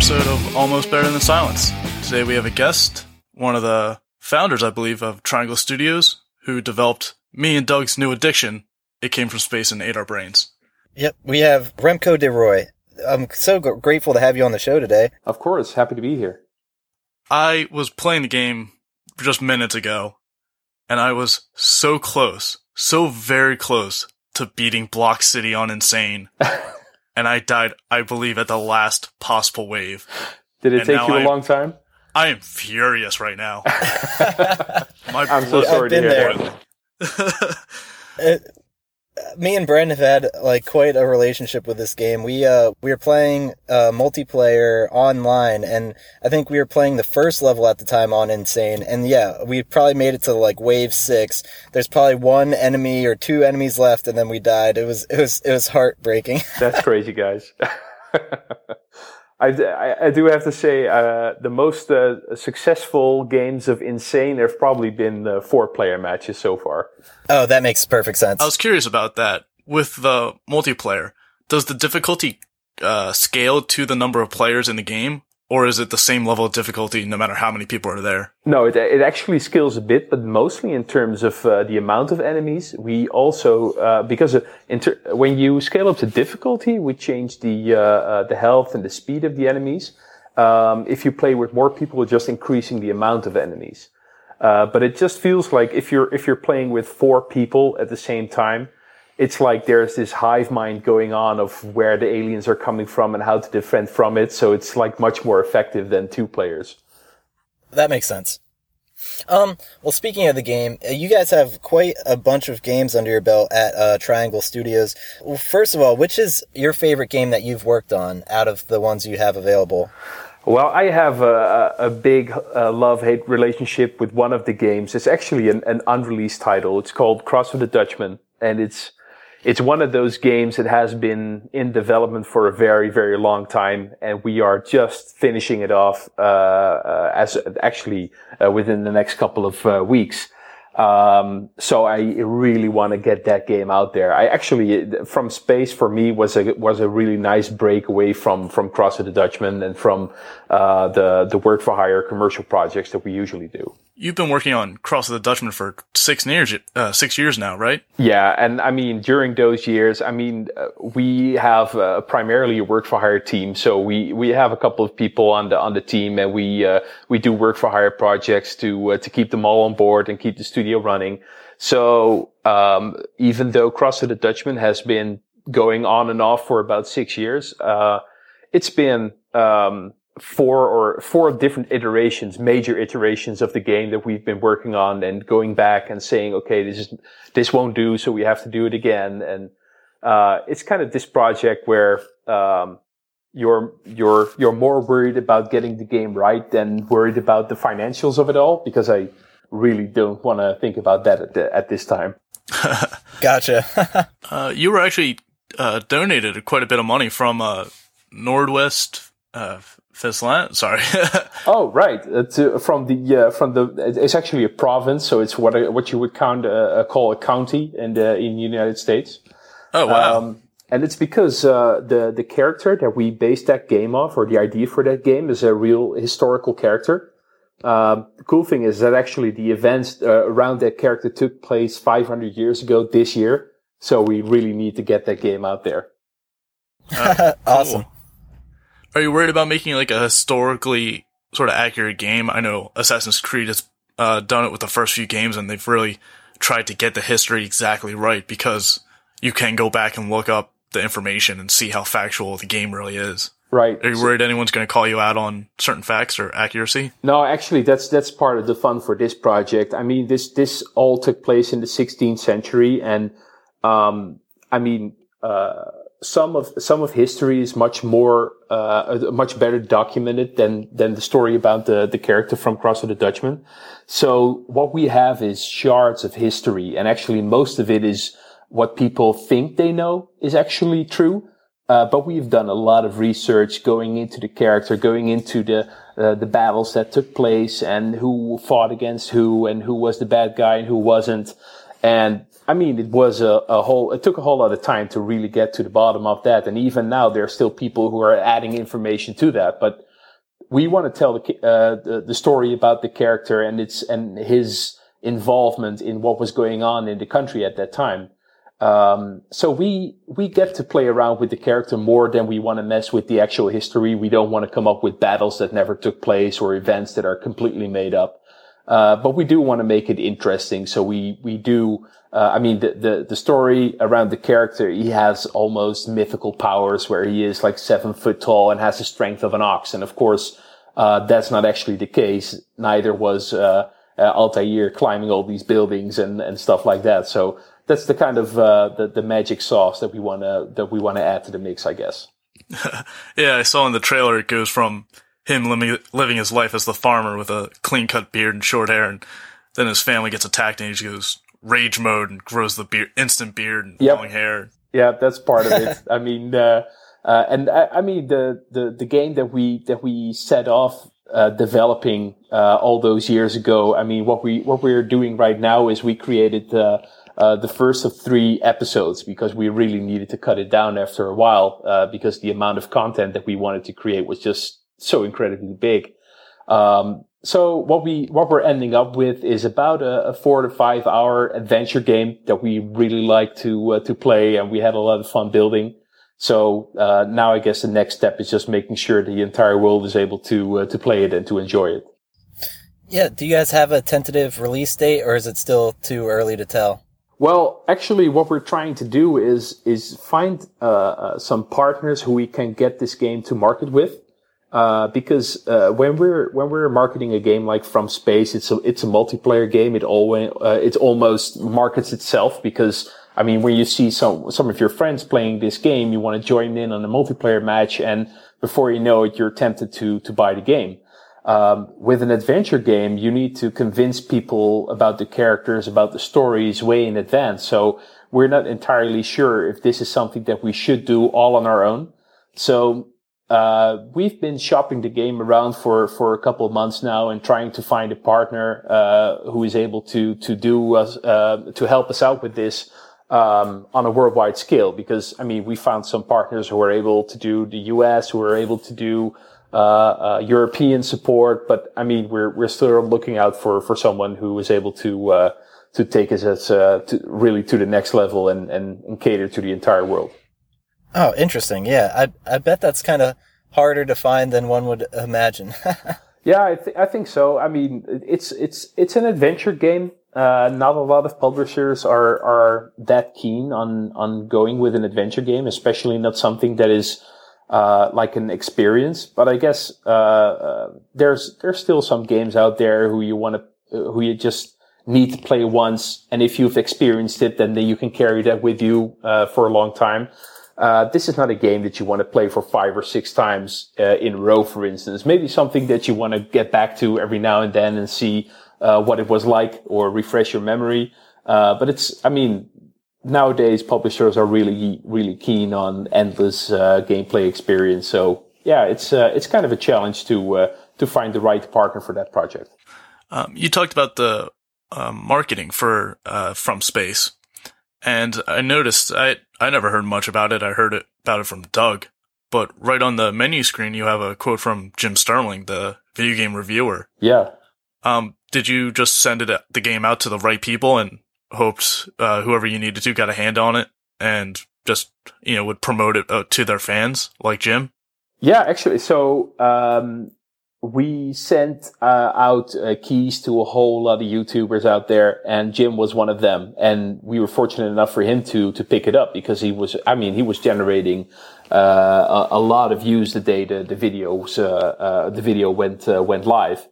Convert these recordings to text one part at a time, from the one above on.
to another episode of Almost Better Than Silence. Today we have a guest, one of the founders, I believe, of Triangle Studios, who developed me and Doug's new addiction. It came from space and ate our brains. Yep, we have Remco de Rooij. I'm so g- grateful to have you on the show today. Of course, happy to be here. I was playing the game just minutes ago, and I was so close, so very close to beating Block City on Insane. and I died, I believe, at the last possible wave. Did it And take you a I- long time? I am furious right now. My I'm so sorry to hear there. that. Me and Bren have had like quite a relationship with this game. We uh we were playing uh multiplayer online, and I think we were playing the first level at the time on Insane. And yeah, we probably made it to like wave six. There's probably one enemy or two enemies left, and then we died. It was it was it was heartbreaking. That's crazy, guys. I, d- I- I do have to say, uh, the most uh, successful games of Insane have probably been uh, four player matches so far. oh, that makes perfect sense. I was curious about that. With the multiplayer, does the difficulty uh, scale to the number of players in the game, or is it the same level of difficulty no matter how many people are there? No, it, it actually scales a bit, but mostly in terms of uh, the amount of enemies. We also, uh, because when you scale up the difficulty, we change the uh, uh, the health and the speed of the enemies. Um, if you play with more people, we're just increasing the amount of enemies. Uh, but it just feels like if you're if you're playing with four people at the same time, it's like there's this hive mind going on of where the aliens are coming from and how to defend from it. So it's like much more effective than two players. That makes sense. Um, well, speaking of the game, uh, you guys have quite a bunch of games under your belt at uh, Triangle Studios. Well, first of all, which is your favorite game that you've worked on out of the ones you have available? Well, I have a, a big uh, love-hate relationship with one of the games. It's actually an, an unreleased title. It's called Cross of the Dutchman, and it's it's one of those games that has been in development for a very, very long time, and we are just finishing it off uh, uh, as actually uh, within the next couple of uh, weeks. Um, so I really want to get that game out there. I actually, from space for me was a, was a really nice break away from, from Cross of the Dutchman and from, uh, the, the work for hire commercial projects that we usually do. You've been working on Cross of the Dutchman for six years, uh, six years now, right? Yeah, and I mean during those years, I mean uh, we have uh, primarily a work for hire team, so we we have a couple of people on the on the team, and we uh, we do work for hire projects to uh, to keep them all on board and keep the studio running. So um, even though Cross of the Dutchman has been going on and off for about six years, uh, it's been um, four or four different iterations, major iterations of the game that we've been working on and going back and saying, okay, this is, this won't do. So we have to do it again. And, uh, it's kind of this project where, um, you're, you're, you're more worried about getting the game right than worried about the financials of it all because I really don't want to think about that at, the, at this time. Gotcha. Uh, you were actually uh, donated quite a bit of money from uh, Nordwest uh, Friesland. Sorry. Oh, right. Uh, to, from the uh, from the it's actually a province, so it's what a, what you would count uh, call a county in the in the United States. oh wow. Um, and it's because uh, the the character that we based that game off, or the idea for that game, is a real historical character. Um, the cool thing is that actually the events uh, around that character took place 500 years ago this year. So we really need to get that game out there. awesome. Are you worried about making like a historically sort of accurate game? I know Assassin's Creed has uh, done it with the first few games, and they've really tried to get the history exactly right because you can go back and look up the information and see how factual the game really is. Right. Are you worried anyone's going to call you out on certain facts or accuracy? No, actually, that's that's part of the fun for this project. I mean, this this all took place in the 16th century, and um, I mean, uh, some of some of history is much more uh, much better documented than than the story about the the character from Cross of the Dutchman. So what we have is shards of history, and actually, most of it is what people think they know is actually true. Uh, but we've done a lot of research going into the character, going into the uh, the battles that took place, and who fought against who, and who was the bad guy and who wasn't. And I mean, it was a, a, whole, it took a whole lot of time to really get to the bottom of that. And even now, there are still people who are adding information to that. But we want to tell the, uh, the, the, story about the character and its, and his involvement in what was going on in the country at that time. Um, so we, we get to play around with the character more than we want to mess with the actual history. We don't want to come up with battles that never took place or events that are completely made up. Uh, but we do want to make it interesting. So we, we do, uh, I mean, the, the, the story around the character, he has almost mythical powers where he is like seven foot tall and has the strength of an ox. And of course, uh, that's not actually the case. Neither was, uh, uh, Altair climbing all these buildings and, and stuff like that. So that's the kind of uh, the the magic sauce that we want to that we want to add to the mix, I guess. yeah, I saw in the trailer it goes from him living living his life as the farmer with a clean cut beard and short hair, and then his family gets attacked and he just goes rage mode and grows the beard, instant beard and yep. long hair. Yeah, that's part of it. I mean, uh, uh, and I, I, mean the, the the game that we that we set off uh, developing uh, all those years ago. I mean, what we what we're doing right now is we created uh, uh, the first of three episodes because we really needed to cut it down after a while uh, because the amount of content that we wanted to create was just so incredibly big. Um, so what we what we're ending up with is about a, a, four to five hour adventure game that we really like to uh, to play, and we had a lot of fun building. So uh, now I guess the next step is just making sure the entire world is able to uh, to play it and to enjoy it. Yeah. Do you guys have a tentative release date, or is it still too early to tell? Well, actually, what we're trying to do is is find uh, uh, some partners who we can get this game to market with. Uh, because uh, when we're when we're marketing a game like From Space, it's a it's a multiplayer game. It always uh, it almost markets itself because I mean, when you see some some of your friends playing this game, you want to join in on a multiplayer match, and before you know it, you're tempted to to buy the game. Um, with an adventure game, you need to convince people about the characters, about the stories way in advance. So we're not entirely sure if this is something that we should do all on our own. So uh, we've been shopping the game around for for a couple of months now and trying to find a partner uh, who is able to to do us uh, to help us out with this um, on a worldwide scale. Because I mean, we found some partners who are able to do the U.S., who are able to do uh, uh, European support, but I mean, we're we're still looking out for for someone who is able to uh, to take us as to really to the next level and, and, and cater to the entire world. Oh, interesting. Yeah, I I bet that's kind of harder to find than one would imagine. yeah, I, th- I think so. I mean, it's it's it's an adventure game. Uh, not a lot of publishers are are that keen on on going with an adventure game, especially not something that is uh, like an experience. But I guess uh, uh, there's there's still some games out there who you want to who you just need to play once, and if you've experienced it, then, then you can carry that with you uh, for a long time. Uh, this is not a game that you want to play for five or six times uh, in a row, for instance. Maybe something that you want to get back to every now and then and see what it was like or refresh your memory. but it's, I mean, nowadays publishers are really really keen on endless uh, gameplay experience. So yeah, it's uh, it's kind of a challenge to uh, to find the right partner for that project. Um, you talked about the um, marketing for uh, From Space, and I noticed I I never heard much about it. I heard it about it from Doug, but right on the menu screen you have a quote from Jim Sterling, the video game reviewer. Yeah. Um, did you just send it the game out to the right people and hoped uh, whoever you needed to got a hand on it and just you know would promote it uh, to their fans like Jim? Yeah, actually, so um, we sent uh, out uh, keys to a whole lot of YouTubers out there, and Jim was one of them. And we were fortunate enough for him to to pick it up because he was, I mean, he was generating uh, a, a, lot of views the day the the videos uh, the video went went live.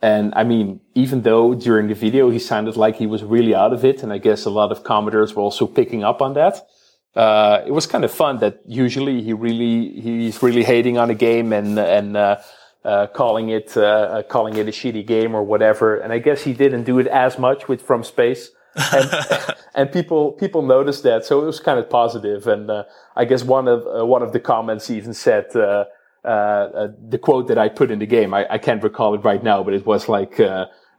And I mean, even though during the video he sounded like he was really out of it, and I guess a lot of commenters were also picking up on that. Uh, it was kind of fun that usually he really he's really hating on a game and and uh, uh, calling it uh, uh, calling it a shitty game or whatever. And I guess he didn't do it as much with From Space, and, and people people noticed that, so it was kind of positive. And uh, I guess one of one of the comments even said uh, uh, the quote that I put in the game. I, I, can't recall it right now, but it was like,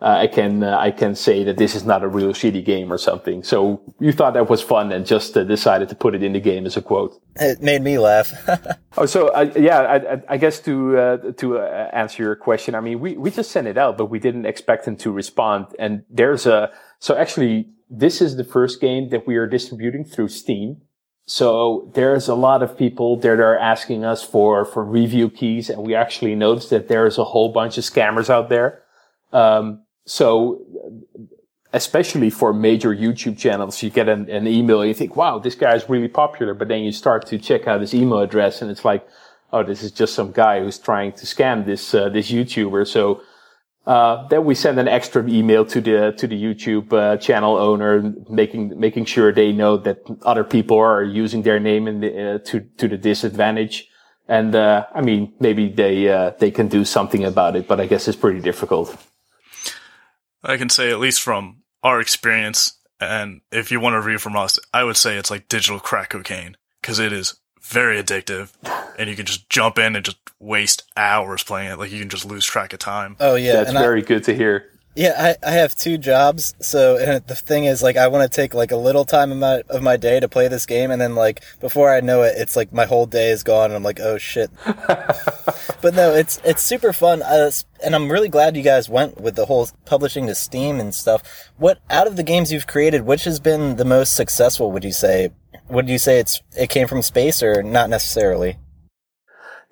uh, I can uh, I can say that this is not a real shitty game or something. So you thought that was fun and just uh, decided to put it in the game as a quote. It made me laugh. oh, so uh, yeah, I, I, guess to uh, to uh, answer your question, I mean we we just sent it out, but we didn't expect him to respond. And there's a so actually this is the first game that we are distributing through Steam. So there's a lot of people that are asking us for for review keys, and we actually noticed that there's a whole bunch of scammers out there. Um, so especially for major YouTube channels, you get an, an email and you think, wow, this guy is really popular. But then you start to check out his email address and it's like, oh, this is just some guy who's trying to scam this, uh, this YouTuber. So, uh, then we send an extra email to the, to the YouTube, uh, channel owner, making, making sure they know that other people are using their name the, uh, to, to the disadvantage. And, uh, I mean, maybe they, uh, they can do something about it, but I guess it's pretty difficult. I can say at least from our experience, and if you want to read from us, I would say it's like digital crack cocaine because it is very addictive, and you can just jump in and just waste hours playing it. Like you can just lose track of time. Oh yeah, that's very I, good to hear. Yeah, I, I have two jobs, so the thing is, like, I want to take like a little time of my of my day to play this game, and then like before I know it, it's like my whole day is gone, and I'm like, oh shit. but no, it's it's super fun, uh, and I'm really glad you guys went with the whole publishing to Steam and stuff. What out of the games you've created, which has been the most successful? Would you say? Would you say it's it came from space or not necessarily?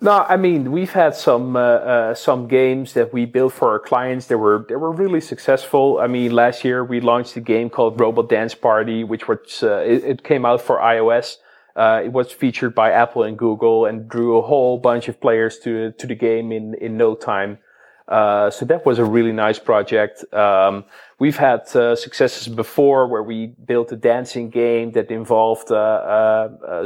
No, I mean we've had some uh, uh, some games that we built for our clients. They were they were really successful. I mean, last year we launched a game called Robot Dance Party, which was uh, it, it, came out for iOS. Uh, it was featured by Apple and Google and drew a whole bunch of players to to the game in in no time. Uh, so that was a really nice project. Um, we've had uh, successes before where we built a dancing game that involved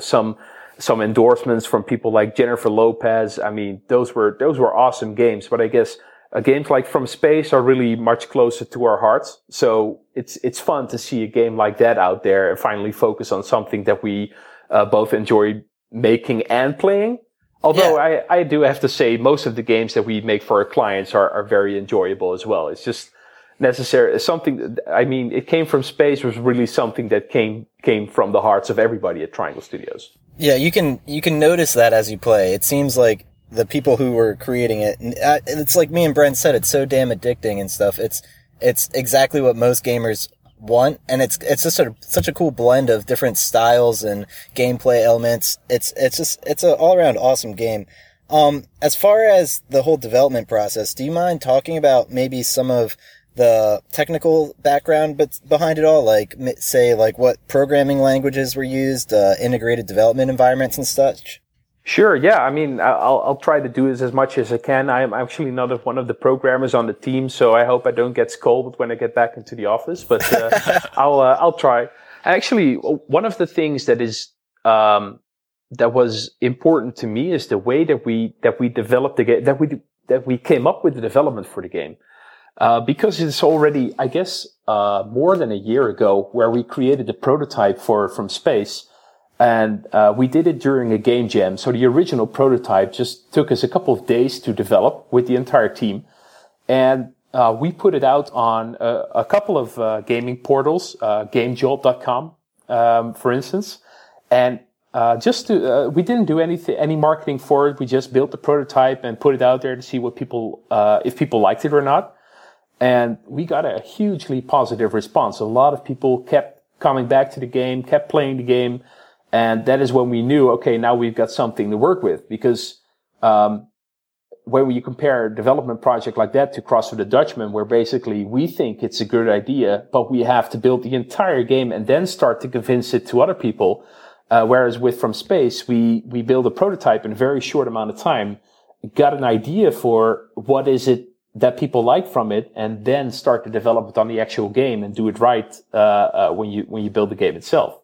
some some endorsements from people like Jennifer Lopez. I mean, those were those were awesome games. But I guess uh, games like From Space are really much closer to our hearts. So it's it's fun to see a game like that out there and finally focus on something that we uh, both enjoy making and playing. Although yeah. I, I do have to say most of the games that we make for our clients are, are very enjoyable as well. It's just necessary something I mean it came from space was really something that came came from the hearts of everybody at Triangle Studios. Yeah, you can you can notice that as you play. It seems like the people who were creating it, uh, it's like me and Brent said, it's so damn addicting and stuff. It's it's exactly what most gamers want, and it's it's just a, such a cool blend of different styles and gameplay elements. It's it's just it's an all around awesome game. Um, as far as the whole development process, do you mind talking about maybe some of the technical background but behind it all like say like what programming languages were used uh, integrated development environments and such? Sure yeah i mean I'll, I'll try to do this as much as i can. I'm actually not one of the programmers on the team so i hope i don't get scolded when i get back into the office but uh, i'll uh, i'll try. Actually one of the things that is um, that was important to me is the way that we that we developed the game that we that we came up with the development for the game uh, because it's already, I guess, uh, more than a year ago where we created the prototype for from space, and uh, we did it during a game jam. So the original prototype just took us a couple of days to develop with the entire team, and uh, we put it out on a, a couple of uh, gaming portals, uh, GameJolt.com, um, for instance, and. just to, we didn't do anything, any marketing for it. We just built the prototype and put it out there to see what people, if people liked it or not. And we got a hugely positive response. A lot of people kept coming back to the game, kept playing the game. And that is when we knew, okay, now we've got something to work with because, um, when you compare a development project like that to Cross of the Dutchman, where basically we think it's a good idea, but we have to build the entire game and then start to convince it to other people. Uh, whereas with From Space, we, we build a prototype in a very short amount of time, got an idea for what is it that people like from it and then start to develop it on the actual game and do it right uh, uh, when you when you build the game itself.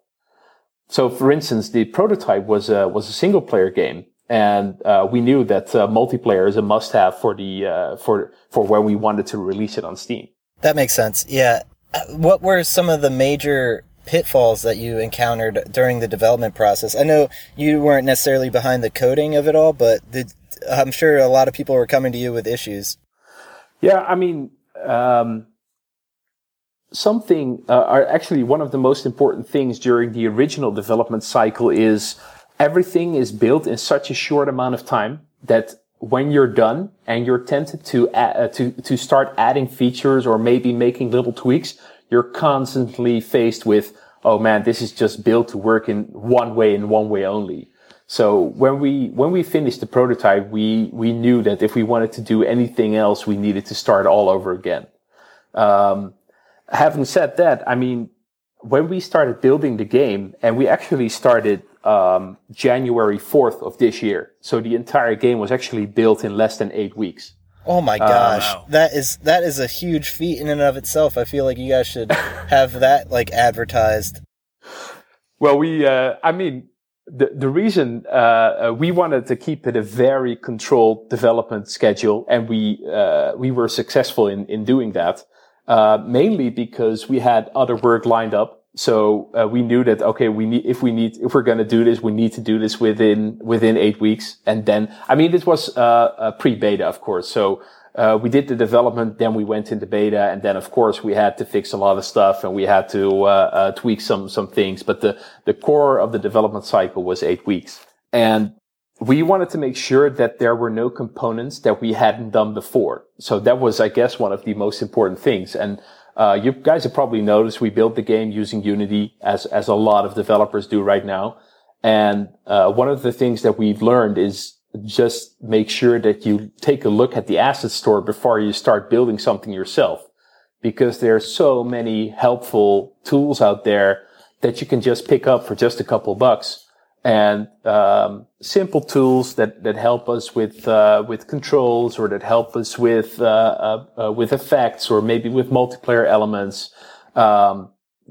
So, for instance, the prototype was a, was a single player game, and uh, we knew that uh, multiplayer is a must have for the uh, for for when we wanted to release it on Steam. That makes sense. Yeah. Uh, what were some of the major pitfalls that you encountered during the development process? I know you weren't necessarily behind the coding of it all, but did, I'm sure a lot of people were coming to you with issues. Yeah, I mean, um, something, uh, are actually one of the most important things during the original development cycle is everything is built in such a short amount of time that when you're done and you're tempted to add, uh, to to start adding features or maybe making little tweaks, you're constantly faced with, oh man, this is just built to work in one way and one way only. So when we when we finished the prototype, we we knew that if we wanted to do anything else, we needed to start all over again. Um, having said that, I mean, when we started building the game, and we actually started um, January 4th of this year. So the entire game was actually built in less than eight weeks. Oh my gosh, um, that is that is a huge feat in and of itself. I feel like you guys should have that like advertised. Well, we, uh, I mean, the the reason uh, uh, we wanted to keep it a very controlled development schedule, and we uh, we were successful in in doing that, uh, mainly because we had other work lined up so uh, we knew that okay, we need if we need if we're going to do this, we need to do this within within eight weeks. And then I mean, this was uh, pre-beta, of course. So uh, we did the development, then we went into beta, and then of course we had to fix a lot of stuff and we had to uh, uh, tweak some some things. But the the core of the development cycle was eight weeks, and we wanted to make sure that there were no components that we hadn't done before. So that was, I guess, one of the most important things. And uh, you guys have probably noticed we built the game using Unity as, as a lot of developers do right now. And, uh, one of the things that we've learned is just make sure that you take a look at the asset store before you start building something yourself. Because there are so many helpful tools out there that you can just pick up for just a couple bucks and um, simple tools that that help us with uh, with controls or that help us with uh, uh, uh, with effects or maybe with multiplayer elements. Um,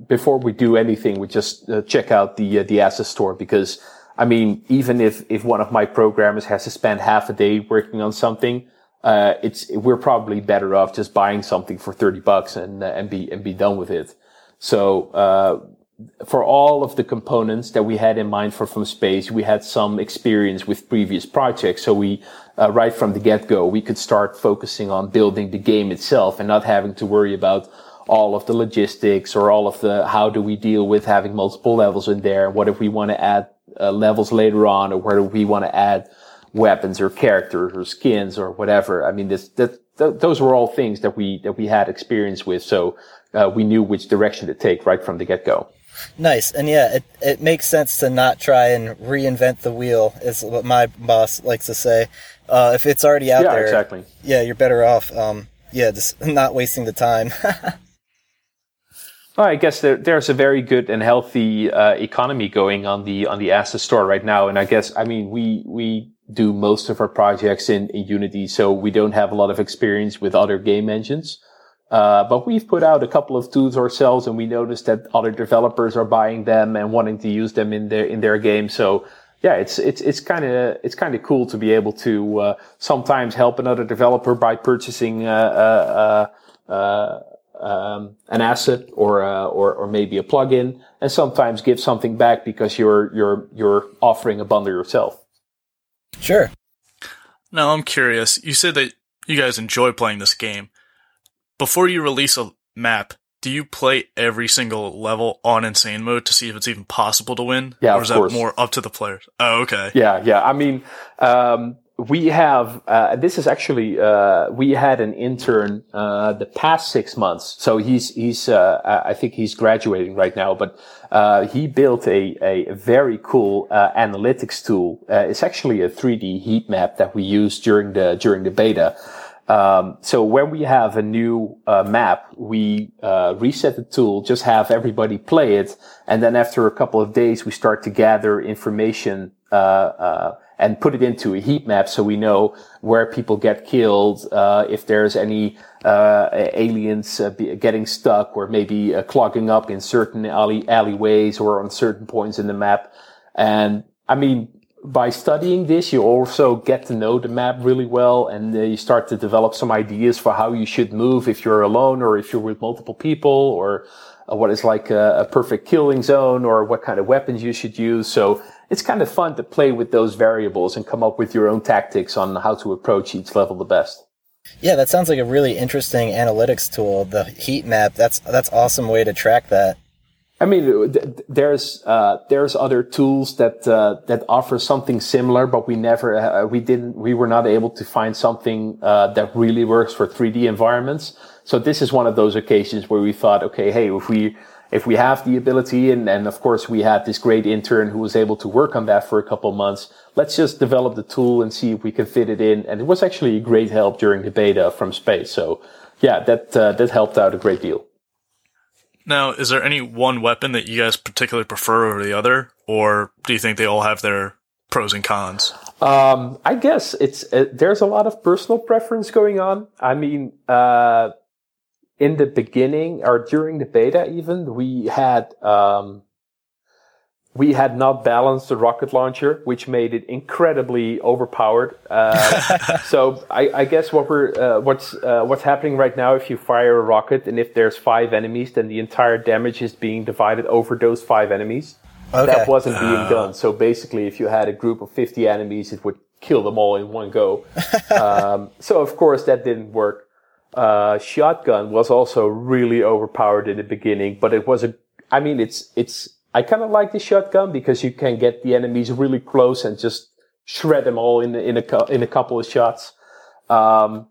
before we do anything, we just uh, check out the uh, the asset store because I mean, even if if one of my programmers has to spend half a day working on something, uh, it's we're probably better off just buying something for thirty bucks and uh, and be and be done with it. So uh, for all of the components that we had in mind for from space, we had some experience with previous projects. So we, uh, right from the get-go, we could start focusing on building the game itself and not having to worry about all of the logistics or all of the how do we deal with having multiple levels in there? What if we want to add uh, levels later on, or where do we want to add weapons or characters or skins or whatever? I mean, this that th- those were all things that we that we had experience with, so uh, we knew which direction to take right from the get-go. Nice. And yeah, it, it makes sense to not try and reinvent the wheel, is what my boss likes to say. Uh, if it's already out yeah, there, exactly. yeah, you're better off, um, yeah, just not wasting the time. well, I guess there, there's a very good and healthy uh, economy going on the on the asset store right now, and I guess I mean we we do most of our projects in, in Unity, so we don't have a lot of experience with other game engines. Uh, but we've put out a couple of tools ourselves and we noticed that other developers are buying them and wanting to use them in their, in their game. So yeah, it's, it's, it's kind of, it's kind of cool to be able to, uh, sometimes help another developer by purchasing, uh, uh, uh um, an asset or, or, or maybe a plugin and sometimes give something back because you're, you're, you're offering a bundle yourself. Sure. Now I'm curious. You said that you guys enjoy playing this game before you release a map, do you play every single level on insane mode to see if it's even possible to win? Yeah, or is that course. more up to the players? Oh, okay. Yeah, yeah. I mean, um, we have uh, this is actually uh, we had an intern uh, the past six months. So he's he's uh, I think he's graduating right now, but uh, he built a a very cool uh, analytics tool. it's actually a 3D heat map that we use during the during the beta. Um, so when we have a new uh, map, we uh, reset the tool, just have everybody play it, and then after a couple of days, we start to gather information uh, uh and put it into a heat map, so we know where people get killed, uh, if there's any uh, aliens getting stuck, or maybe clogging up in certain alley alleyways or on certain points in the map. And I mean, by studying this, you also get to know the map really well and uh, you start to develop some ideas for how you should move if you're alone or if you're with multiple people or uh, what is like a, a, perfect killing zone or what kind of weapons you should use. So it's kind of fun to play with those variables and come up with your own tactics on how to approach each level the best. Yeah, that sounds like a really interesting analytics tool. The heat map. That's that's awesome way to track that. I mean, there's uh, there's other tools that uh, that offer something similar, but we never uh, we didn't we were not able to find something uh, that really works for 3D environments. So this is one of those occasions where we thought, okay, hey, if we if we have the ability, and and of course we had this great intern who was able to work on that for a couple months, let's just develop the tool and see if we can fit it in. And it was actually a great help during the beta from space. So yeah, that uh, that helped out a great deal. Now, is there any one weapon that you guys particularly prefer over the other, or do you think they all have their pros and cons? Um, I guess it's uh, there's a lot of personal preference going on. I mean, uh, in the beginning or during the beta, even we had um, we had not balanced the rocket launcher, which made it incredibly overpowered. Uh, so I, I, guess what we're uh, what's uh, what's happening right now, if you fire a rocket and if there's five enemies, then the entire damage is being divided over those five enemies. Okay. That wasn't being done. So basically, if you had a group of 50 enemies, it would kill them all in one go. um, so of course that didn't work. Uh, shotgun was also really overpowered in the beginning, but it was a. I mean, it's it's I kind of like the shotgun because you can get the enemies really close and just shred them all in in a in a couple of shots. Um,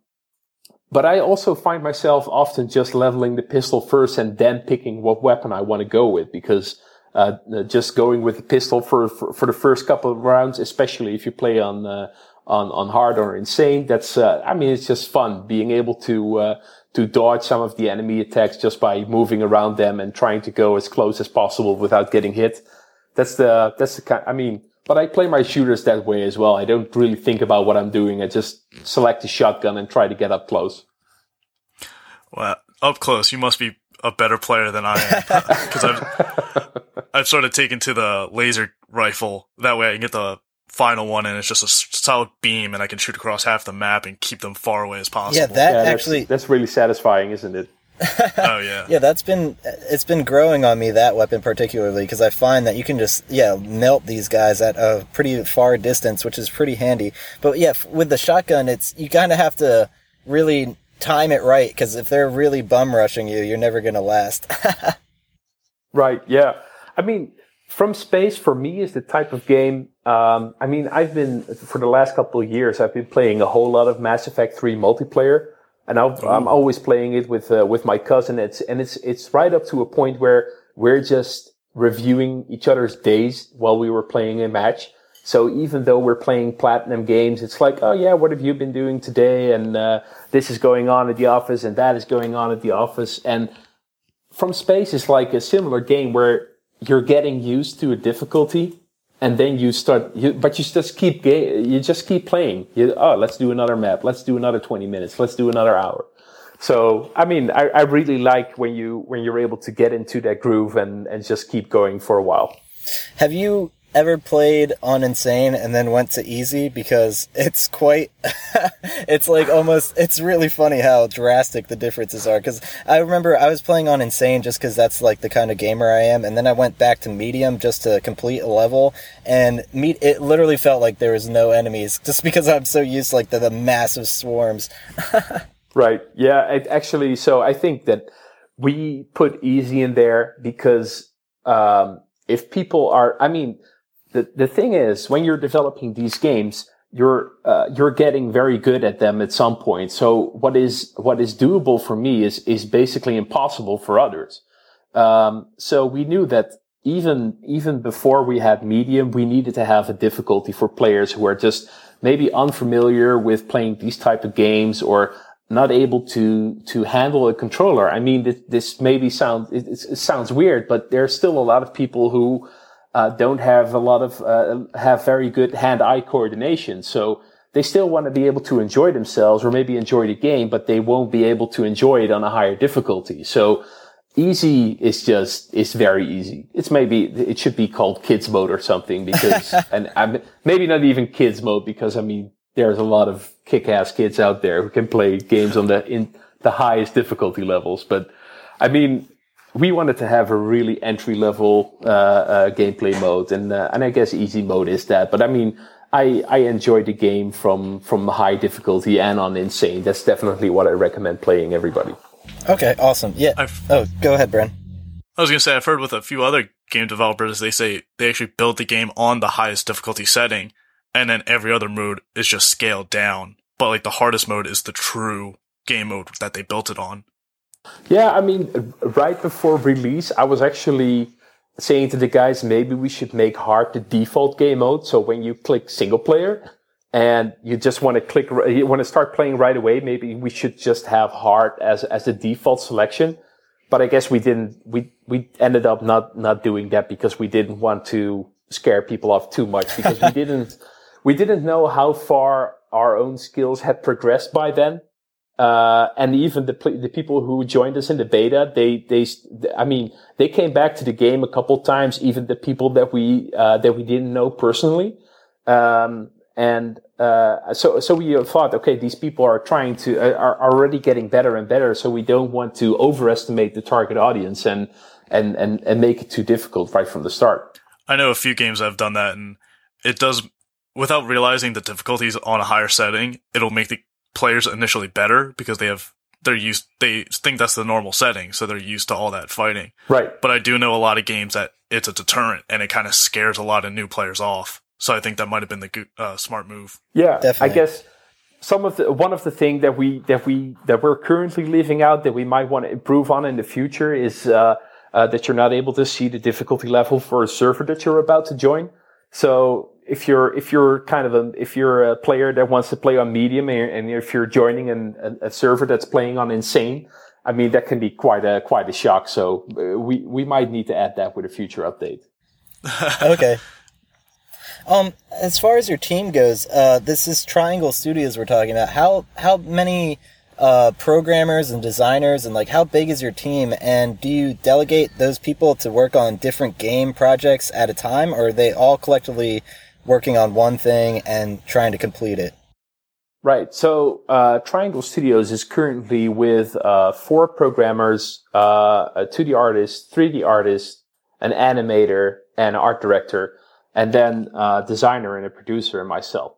but I also find myself often just leveling the pistol first and then picking what weapon I want to go with because uh, just going with the pistol for, for, for the first couple of rounds, especially if you play on uh, on on hard or insane, that's uh, I mean it's just fun being able to uh, to dodge some of the enemy attacks just by moving around them and trying to go as close as possible without getting hit. That's the, that's the kind, I mean, but I play my shooters that way as well. I don't really think about what I'm doing. I just select the shotgun and try to get up close. Well, up close, you must be a better player than I am because I've I've sort of taken to the laser rifle. That way, I can get the final one and it's just a solid beam and I can shoot across half the map and keep them far away as possible. Yeah, that yeah, actually that's, that's really satisfying, isn't it? oh yeah. Yeah, that's been it's been growing on me that weapon particularly because I find that you can just yeah melt these guys at a pretty far distance, which is pretty handy. But yeah, with the shotgun, it's you kind of have to really time it right because if they're really bum rushing you, you're never gonna last. right. Yeah. I mean, from space for me is the type of game. Um, I mean, I've been for the last couple of years. I've been playing a whole lot of Mass Effect Three multiplayer, and i am always playing it with uh, with my cousin. It's and it's it's right up to a point where we're just reviewing each other's days while we were playing a match. So even though we're playing platinum games, it's like, oh yeah, what have you been doing today? And uh, this is going on at the office, and that is going on at the office. And from space is like a similar game where you're getting used to a difficulty and then you start you, but you just keep you just keep playing. You, oh let's do another map. Let's do another 20 minutes. Let's do another hour. So i mean I, I really like when you when you're able to get into that groove and and just keep going for a while. Have you ever played on insane and then went to easy? Because it's quite it's like almost it's really funny how drastic the differences are. Because i remember i was playing on insane just because that's like the kind of gamer i am and then i went back to medium just to complete a level and meet it literally felt like there was no enemies just because i'm so used to like the, the massive swarms. Right. Yeah it actually so i think that we put easy in there because um if people are i mean the, the thing is, when you're developing these games, you're uh, you're getting very good at them at some point. So what is what is doable for me is is basically impossible for others. Um, so we knew that even even before we had medium, we needed to have a difficulty for players who are just maybe unfamiliar with playing these type of games or not able to to handle a controller. I mean, this, this maybe sound it, it sounds weird, but there's still a lot of people who uh, don't have a lot of uh, have very good hand-eye coordination. So they still want to be able to enjoy themselves or maybe enjoy the game, but they won't be able to enjoy it on a higher difficulty. So easy is just it's very easy. It's maybe it should be called kids mode or something because and I'm, maybe not even kids mode because I mean there's a lot of kick-ass kids out there who can play games on the in the highest difficulty levels, but I mean we wanted to have a really entry level uh, uh, gameplay mode, and uh, and I guess easy mode is that. But I mean, I, I enjoy the game from from high difficulty and on insane. That's definitely what I recommend playing everybody. Okay, awesome. Yeah. I've, oh, go ahead, Bren. I was gonna say I've heard with a few other game developers they say they actually build the game on the highest difficulty setting, and then every other mode is just scaled down. But like the hardest mode is the true game mode that they built it on. Yeah, I mean, right before release, I was actually saying to the guys, maybe we should make hard the default game mode. So when you click single player and you just want to click, you want to start playing right away, maybe we should just have hard as, as the default selection. But I guess we didn't, we, we ended up not, not doing that because we didn't want to scare people off too much because we didn't, we didn't know how far our own skills had progressed by then. Uh, and even the the people who joined us in the beta, they they I mean they came back to the game a couple times. Even the people that we uh, that we didn't know personally, um, and uh, so so we thought, okay, these people are trying to uh, are already getting better and better. So we don't want to overestimate the target audience and and and and make it too difficult right from the start. I know a few games I've done that, and it does without realizing the difficulties on a higher setting. It'll make the players initially better because they have they're used they think that's the normal setting so they're used to all that fighting. Right. But i do know a lot of games that it's a deterrent and it kind of scares a lot of new players off. So i think that might have been the uh, smart move. Yeah Definitely. i guess some of the one of the things that we that we that we're currently leaving out that we might want to improve on in the future is uh, uh, that you're not able to see the difficulty level for a server that you're about to join. So if you're if you're kind of a if you're a player that wants to play on medium and, if you're joining an, a, server that's playing on insane, I mean that can be quite a quite a shock. So uh, we we might need to add that with a future update. okay. Um, as far as your team goes, uh, this is Triangle Studios we're talking about. How how many uh, programmers and designers and like how big is your team? And do you delegate those people to work on different game projects at a time, or are they all collectively working on one thing and trying to complete it. Right. So uh, Triangle Studios is currently with uh, four programmers, uh, a 2D artist, 3D artist, an animator, and art director, and then a designer and a producer, and myself.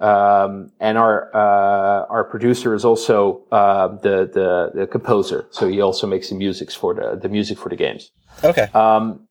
Um, and our uh, our producer is also uh, the, the the composer, so he also makes the music for the the music for the games. Okay. Um,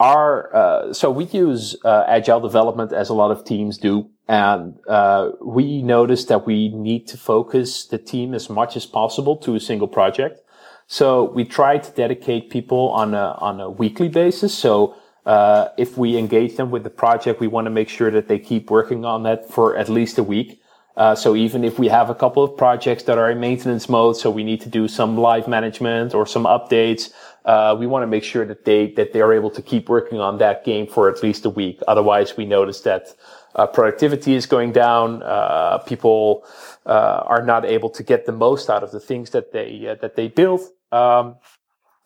our uh, so we use uh, agile development as a lot of teams do. And uh, we noticed that we need to focus the team as much as possible to a single project. So we try to dedicate people on a on a weekly basis. So uh, if we engage them with the project we want to make sure that they keep working on that for at least a week. Uh, so even if we have a couple of projects that are in maintenance mode, so we need to do some live management or some updates, uh, we want to make sure that they that they are able to keep working on that game for at least a week. Otherwise, we notice that uh, productivity is going down. Uh, people uh, are not able to get the most out of the things that they uh, that they build. Um,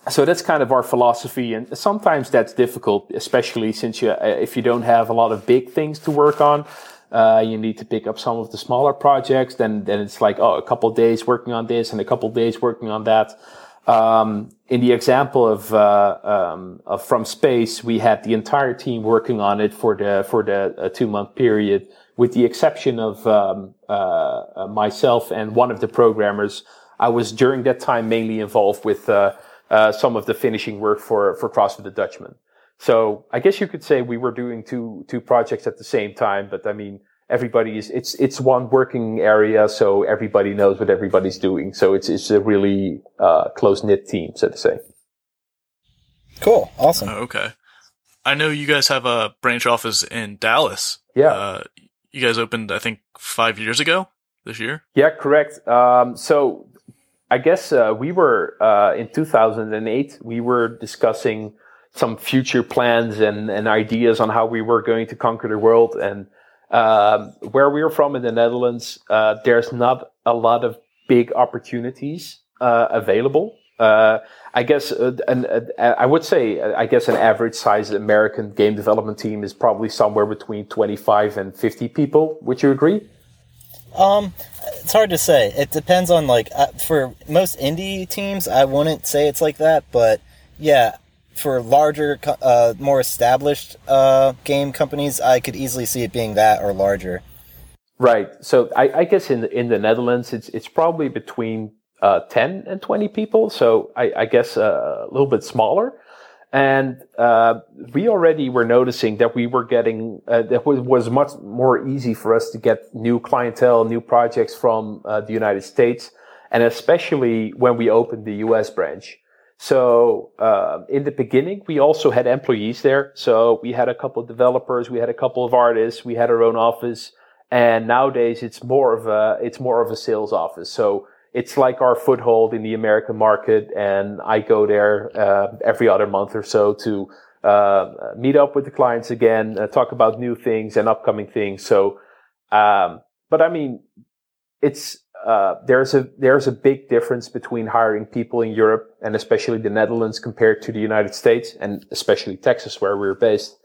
so that's kind of our philosophy, and sometimes that's difficult, especially since you if you don't have a lot of big things to work on. Uh, you need to pick up some of the smaller projects. Then, then it's like, oh, a couple days working on this and a couple days working on that. Um, in the example of, uh, um, of From Space, we had the entire team working on it for the for the uh, two month period, with the exception of um, uh, uh, myself and one of the programmers. I was during that time mainly involved with uh, uh, some of the finishing work for for Cross with the Dutchman. So I guess you could say we were doing two two projects at the same time, but I mean everybody is it's it's one working area, so everybody knows what everybody's doing. So it's it's a really uh, close knit team, so to say. Cool, awesome. Oh, okay, I know you guys have a branch office in Dallas. Yeah, uh, you guys opened I think five years ago this year. Yeah, correct. Um, so I guess uh, we were uh, in 2008. We were discussing some future plans and, and ideas on how we were going to conquer the world and um, where we're from in the Netherlands, uh, there's not a lot of big opportunities uh, available. Uh, I guess, uh, an, uh, I would say, uh, I guess an average size American game development team is probably somewhere between 25 and 50 people. Would you agree? Um, it's hard to say. It depends on like for most indie teams. I wouldn't say it's like that, but yeah, for larger, uh, more established uh, game companies, I could easily see it being that or larger. Right. So I, I guess in the, in the Netherlands, it's it's probably between uh, ten and twenty people. So I, I guess uh, a little bit smaller. And uh, we already were noticing that we were getting uh, that was, was much more easy for us to get new clientele, new projects from the United States, and especially when we opened the U.S. branch. So uh, in the beginning, we also had employees there. So we had a couple of developers, we had a couple of artists, we had our own office, and nowadays it's more of a it's more of a sales office. So it's like our foothold in the American market, and I go there uh, every other month or so to uh, meet up with the clients again, uh, talk about new things and upcoming things. So, um, but I mean, it's uh, there's a there's a big difference between hiring people in Europe and especially the Netherlands compared to the United States and especially Texas where we're based.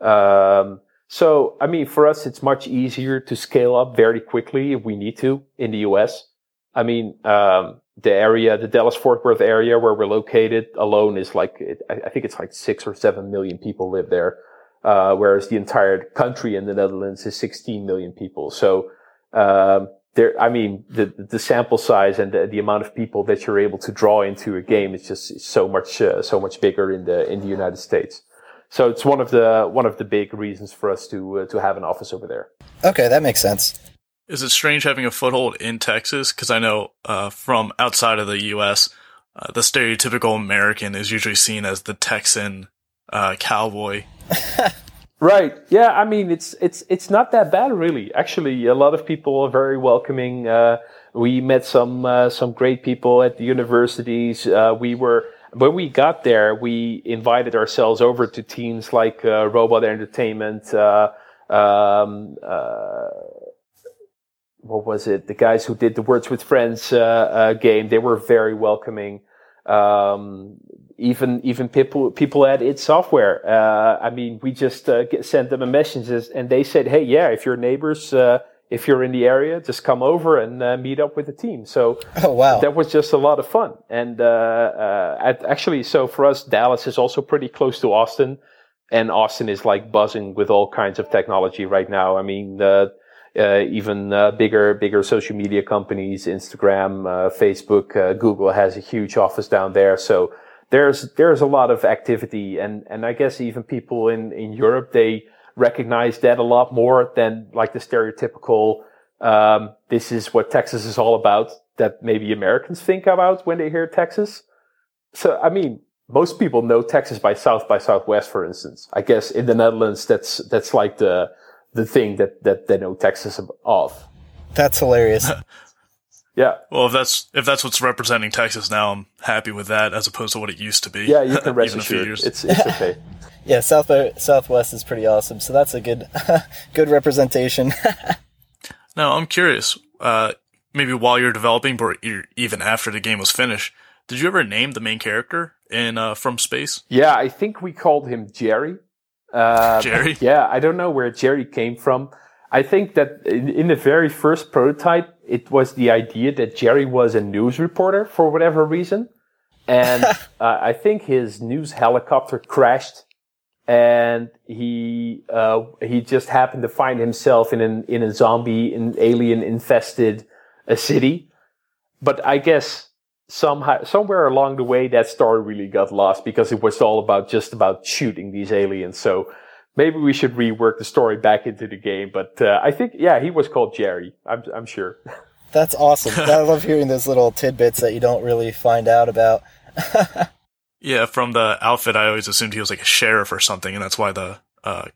Um, so, I mean, for us, it's much easier to scale up very quickly if we need to in the US. I mean, um, the area, the Dallas Fort Worth area where we're located alone is like, it, I think it's like six or seven million people live there. Uh, whereas the entire country in the Netherlands is 16 million people. So, um, there, I mean, the, the sample size and the, the amount of people that you're able to draw into a game is just so much, uh, so much bigger in the, in the United States. So it's one of the, one of the big reasons for us to, uh, to have an office over there. Okay. That makes sense. Is it strange having a foothold in Texas? Because I know uh, from outside of the U.S., uh, the stereotypical American is usually seen as the Texan uh, cowboy. right. Yeah. I mean, it's it's it's not that bad, really. Actually, a lot of people are very welcoming. Uh, we met some uh, some great people at the universities. Uh, we were when we got there, we invited ourselves over to teams like Robot Entertainment. Um, uh what was it? The guys who did the Words with Friends uh, uh, game, they were very welcoming. Um, even even people people at id Software. Uh, I mean, we just uh, get, sent them a message and they said, "Hey, yeah, if your neighbors, uh, if you're in the area, just come over and uh, meet up with the team." So oh, wow. that was just a lot of fun. And at, actually, so for us, Dallas is also pretty close to Austin, and Austin is like buzzing with all kinds of technology right now. I mean uh, even uh, bigger bigger social media companies, Instagram, uh, Facebook, uh, Google has a huge office down there. So there's there's a lot of activity, and and I guess even people in in Europe they recognize that a lot more than like the stereotypical. Um, this is what Texas is all about. That maybe Americans think about when they hear Texas. So I mean, most people know Texas by South by Southwest, for instance. I guess in the Netherlands, that's that's like the the thing that that they know Texas of. That's hilarious. yeah. Well, if that's if that's what's representing Texas now, I'm happy with that as opposed to what it used to be. Yeah, you can rest assured. It's it's okay. yeah, South by Southwest is pretty awesome. So that's a good good representation. now, I'm curious. Uh, maybe while you're developing, or even after the game was finished, did you ever name the main character in uh, From Space? Yeah, I think we called him Jerry. Uh, Jerry? Yeah, I don't know where Jerry came from. I think that in, in, the very first prototype, it was the idea that Jerry was a news reporter for whatever reason. And uh, I think his news helicopter crashed and he uh, he just happened to find himself in an in a zombie in alien infested a city. But I guess somehow somewhere along the way that story really got lost because it was all about just about shooting these aliens so maybe we should rework the story back into the game but uh, i think yeah he was called jerry i'm, I'm sure that's awesome i love hearing those little tidbits that you don't really find out about yeah from the outfit i always assumed he was like a sheriff or something and that's why the uh,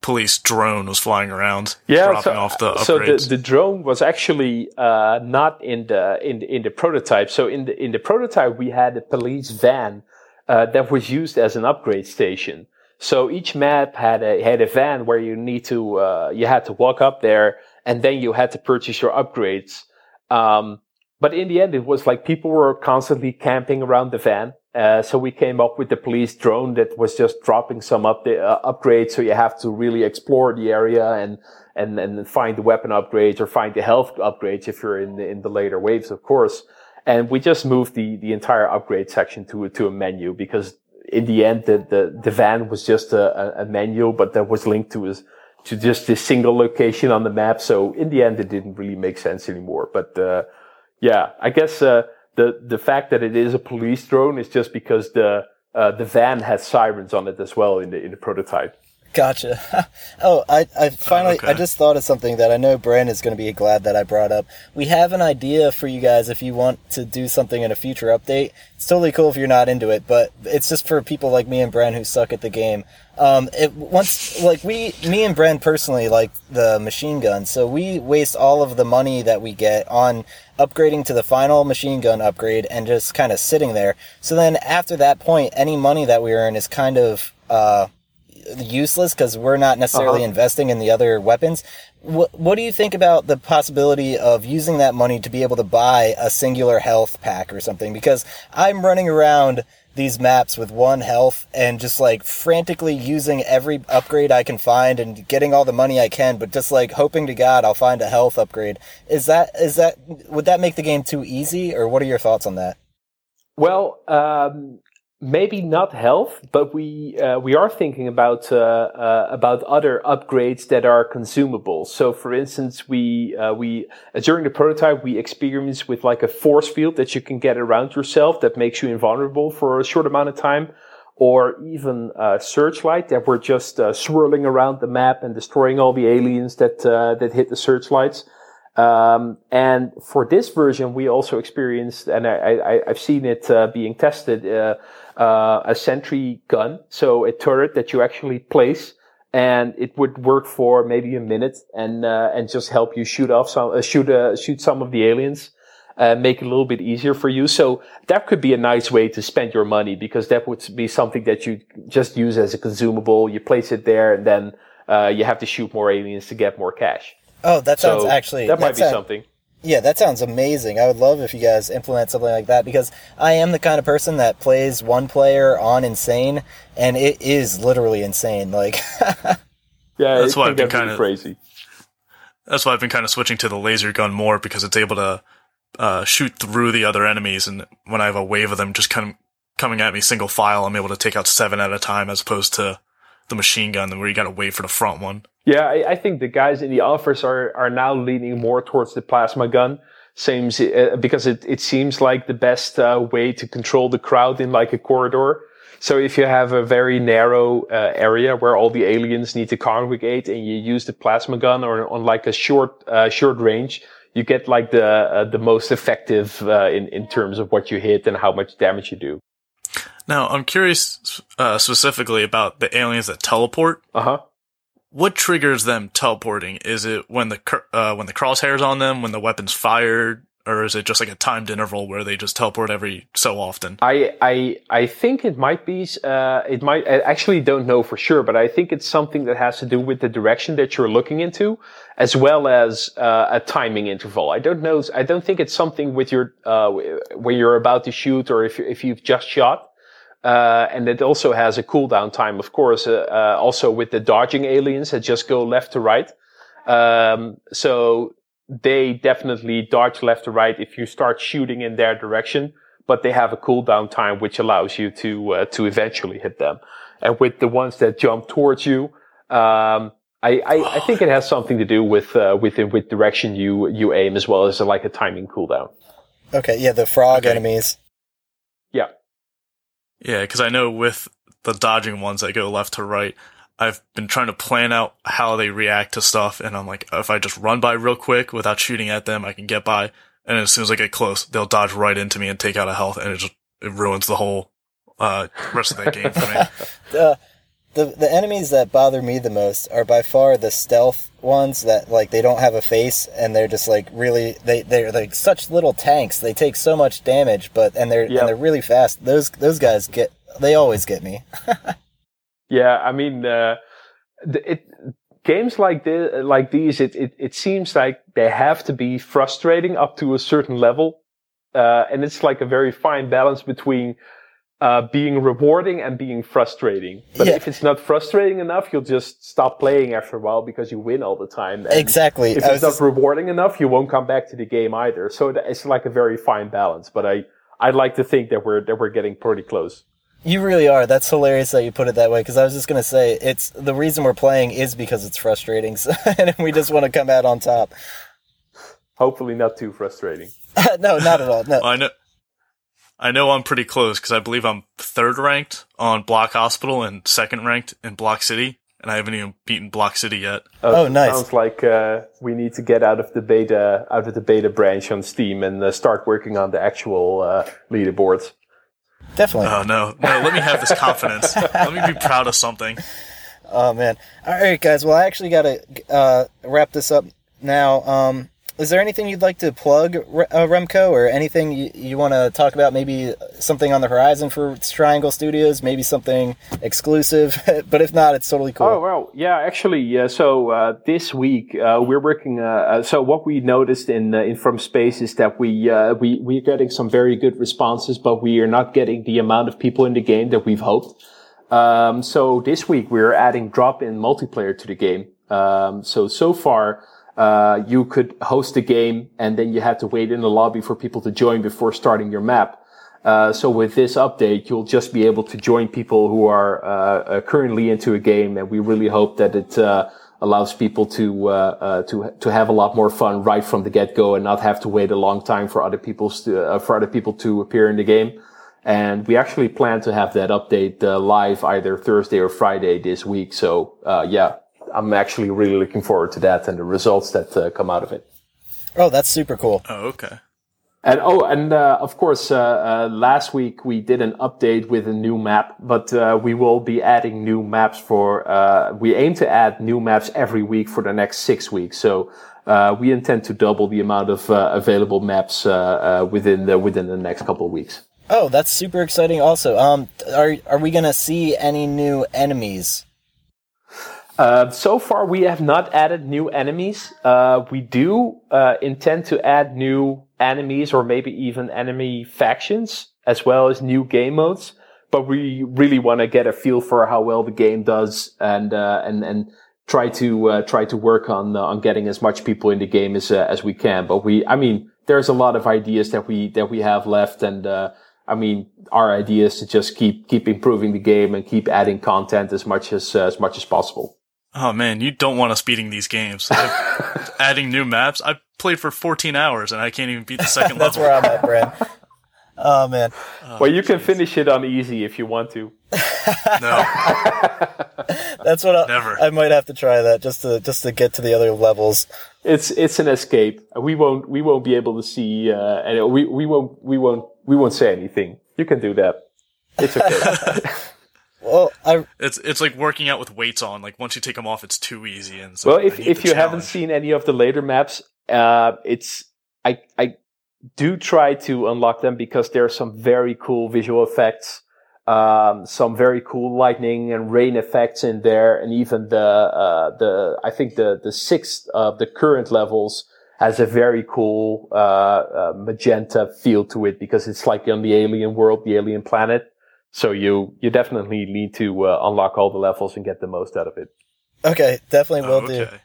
police drone was flying around, yeah, dropping so, off the upgrades. So the, the drone was actually uh, not in the in the, in the prototype. So in the in the prototype, we had a police van uh, that was used as an upgrade station. So each map had a had a van where you need to uh, you had to walk up there, and then you had to purchase your upgrades. Um, but in the end, it was like people were constantly camping around the van. Uh, so we came up with the police drone that was just dropping some up the, uh, upgrades. So you have to really explore the area and, and, and find the weapon upgrades or find the health upgrades if you're in the, in the later waves, of course. And we just moved the, the entire upgrade section to, to a menu because in the end, the, the, the van was just a, a manual, but that was linked to us to just this single location on the map. So in the end, it didn't really make sense anymore. But uh, yeah, I guess uh, the the fact that it is a police drone is just because the uh, the van has sirens on it as well in the in the prototype. Gotcha. oh, I, I finally, okay. I just thought of something that I know Brandon is going to be glad that I brought up. We have an idea for you guys if you want to do something in a future update. It's totally cool if you're not into it, but it's just for people like me and Brandon who suck at the game. Um, it once, like we, me and Brandon personally like the machine gun, so we waste all of the money that we get on upgrading to the final machine gun upgrade and just kind of sitting there. So then after that point, any money that we earn is kind of, uh, useless because we're not necessarily uh-huh. investing in the other weapons. What, what do you think about the possibility of using that money to be able to buy a singular health pack or something? Because I'm running around these maps with one health and just like frantically using every upgrade I can find and getting all the money I can, but just like hoping to God I'll find a health upgrade. Is that, is that, would that make the game too easy or what are your thoughts on that? Well, um, maybe not health, but we uh, we are thinking about uh, uh, about other upgrades that are consumable. So, for instance, we uh, we uh, during the prototype we experienced with like a force field that you can get around yourself that makes you invulnerable for a short amount of time, or even a searchlight that were just uh, swirling around the map and destroying all the aliens that that hit the searchlights. Um, and for this version, we also experienced, and I, have seen it being tested uh, a sentry gun, so a turret that you actually place, and it would work for maybe a minute and uh, and just help you shoot off some uh, shoot uh, shoot some of the aliens. Uh, make it a little bit easier for you. So that could be a nice way to spend your money because that would be something that you just use as a consumable. You place it there and then uh, you have to shoot more aliens to get more cash. Oh, that sounds so actually that might be something. Yeah, that sounds amazing. I would love if you guys implement something like that because I am the kind of person that plays one player on insane, and it is literally insane. Like, yeah, that's why I've been kind of crazy. That's why I've been kind of switching to the laser gun more because it's able to uh, shoot through the other enemies, and when I have a wave of them just kind of coming at me single file, I'm able to take out seven at a time as opposed to the machine gun where you got to wait for the front one. Yeah, I, I, think the guys in the office are are now leaning more towards the plasma gun. Seems uh, because it it seems like the best uh, way to control the crowd in like a corridor. So if you have a very narrow uh, area where all the aliens need to congregate, and you use the plasma gun or on like a short uh, short range, you get like the uh, the most effective uh, in in terms of what you hit and how much damage you do. Now, I'm curious specifically about the aliens that teleport. Uh huh what triggers them teleporting? Is it when the uh, when the crosshairs on them, when the weapon's fired, or is it just like a timed interval where they just teleport every so often? I I I think it might be. Uh, it might. I actually don't know for sure, but I think it's something that has to do with the direction that you're looking into, as well as uh, a timing interval. I don't know. I don't think it's something with your uh, where you're about to shoot or if if you've just shot. Uh, and it also has a cooldown time, of course, uh, uh, also with the dodging aliens that just go left to right. Um, so they definitely dodge left to right if you start shooting in their direction, but they have a cooldown time which allows you to uh, to eventually hit them. And with the ones that jump towards you, um, I, I, I, think it has something to do with uh, with with direction you you aim as well as like a timing cooldown. Okay, yeah, the frog okay. enemies. Yeah. Yeah, because I know with the dodging ones that go left to right, I've been trying to plan out how they react to stuff, and I'm like, if I just run by real quick without shooting at them, I can get by. And as soon as I get close, they'll dodge right into me and take out a health, and it just it ruins the whole uh, rest of that game for me. Uh, the the enemies that bother me the most are by far the stealth ones that like they don't have a face and they're just like really they they're like such little tanks. They take so much damage, but and they're yep. and they're really fast. Those those guys get they always get me. yeah, I mean, uh, it games like this like these it, it it seems like they have to be frustrating up to a certain level, uh, and it's like a very fine balance between uh, being rewarding and being frustrating. But yeah. if it's not frustrating enough, you'll just stop playing after a while because you win all the time. And exactly. If it's not just... rewarding enough, you won't come back to the game either. So it's like a very fine balance. But I, I'd like to think that we're that we're getting pretty close. You really are. That's hilarious that you put it that way. Because I was just gonna say, it's the reason we're playing is because it's frustrating, so, and we just want to come out on top. Hopefully, not too frustrating. no, not at all. No. I know. I know I'm pretty close because I believe I'm third ranked on Block Hospital and second ranked in Block City, and I haven't even beaten Block City yet. Oh, nice. Sounds like uh, we need to get out of the beta out of the beta branch on Steam and uh, start working on the actual uh, leaderboards. Definitely. Oh no, no! Let me have this confidence. let me be proud of something. Oh man! All right, guys. Well, I actually got to uh, wrap this up now. Um, is there anything you'd like to plug, uh, Remco, or anything you, you want to talk about? Maybe something on the horizon for Triangle Studios, maybe something exclusive. but if not, it's totally cool. Oh well, yeah. Actually, uh, so uh, this week uh, we're working. Uh, uh, so what we noticed in in From Space is that we we we're getting some very good responses, but we are not getting the amount of people in the game that we've hoped. Um, so this week we're adding drop-in multiplayer to the game. Um, so so far uh, you could host a game and then you had to wait in the lobby for people to join before starting your map. Uh, so with this update, you'll just be able to join people who are uh, uh currently into a game, and we really hope that it uh, allows people to uh, to to have a lot more fun right from the get go and not have to wait a long time for other people to, for other people to appear in the game. And we actually plan to have that update live either Thursday or Friday this week. So yeah, I'm actually really looking forward to that and the results that uh, come out of it. Oh, that's super cool. Oh, okay. And oh, and uh, of course, uh, uh last week we did an update with a new map, but uh, we will be adding new maps for. Uh, we aim to add new maps every week for the next six weeks. So we intend to double the amount of available maps within the within the next couple of weeks. Oh, that's super exciting! Also, um, are are we gonna see any new enemies? Uh, so far, we have not added new enemies. Uh, we do uh, intend to add new enemies or maybe even enemy factions as well as new game modes. But we really want to get a feel for how well the game does and uh, and and try to uh, try to work on on getting as much people in the game as as we can. But we, I mean, there's a lot of ideas that we that we have left and. I mean, our idea is to just keep keep improving the game and keep adding content as much as uh, as much as possible. Oh man, you don't want us beating these games. adding new maps. I played for 14 hours and I can't even beat the second That's level. That's where I'm at, Brad. Oh man. Oh, well, you geez. can finish it on easy if you want to. no. That's what I, Never. I might have to try that just to just to get to the other levels. It's it's an escape. We won't we won't be able to see uh, and we we won't we won't we won't say anything. You can do that. It's okay. Well, I, it's it's like working out with weights on. Like once you take them off, it's too easy. And so well, if if you challenge. haven't seen any of the later maps, uh, it's I I do try to unlock them because there are some very cool visual effects, um, some very cool lightning and rain effects in there, and even the uh, the I think the the sixth of the current levels has a very cool uh, uh, magenta feel to it because it's like on the alien world, the alien planet so you you definitely need to uh, unlock all the levels and get the most out of it. Okay, definitely will oh, okay. do.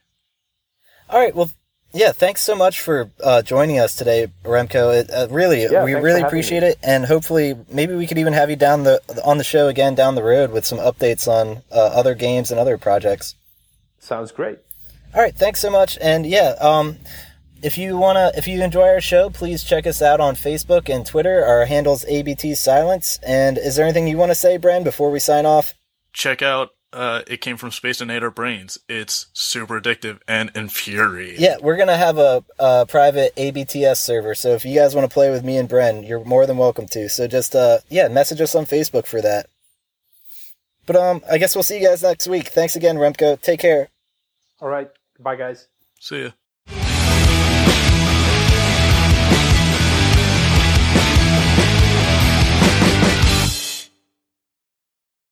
All right, well, yeah, thanks so much for uh, joining us today, Remco. It, uh, really, yeah, we really appreciate me. it, and hopefully, maybe we could even have you down the on the show again down the road with some updates on uh, other games and other projects. Sounds great. All right, thanks so much, and yeah, um, if you wanna, if you enjoy our show, please check us out on Facebook and Twitter. Our handle's ABT Silence. And is there anything you want to say, Bren, before we sign off? Check out uh, it came from Space and Ate Our Brains. It's super addictive and infuriating. Yeah, we're gonna have a, a, private ABTS server, so if you guys want to play with me and Bren, you're more than welcome to. So just uh, yeah, message us on Facebook for that. But um, I guess we'll see you guys next week. Thanks again, Remco. Take care. All right, bye, guys. See ya.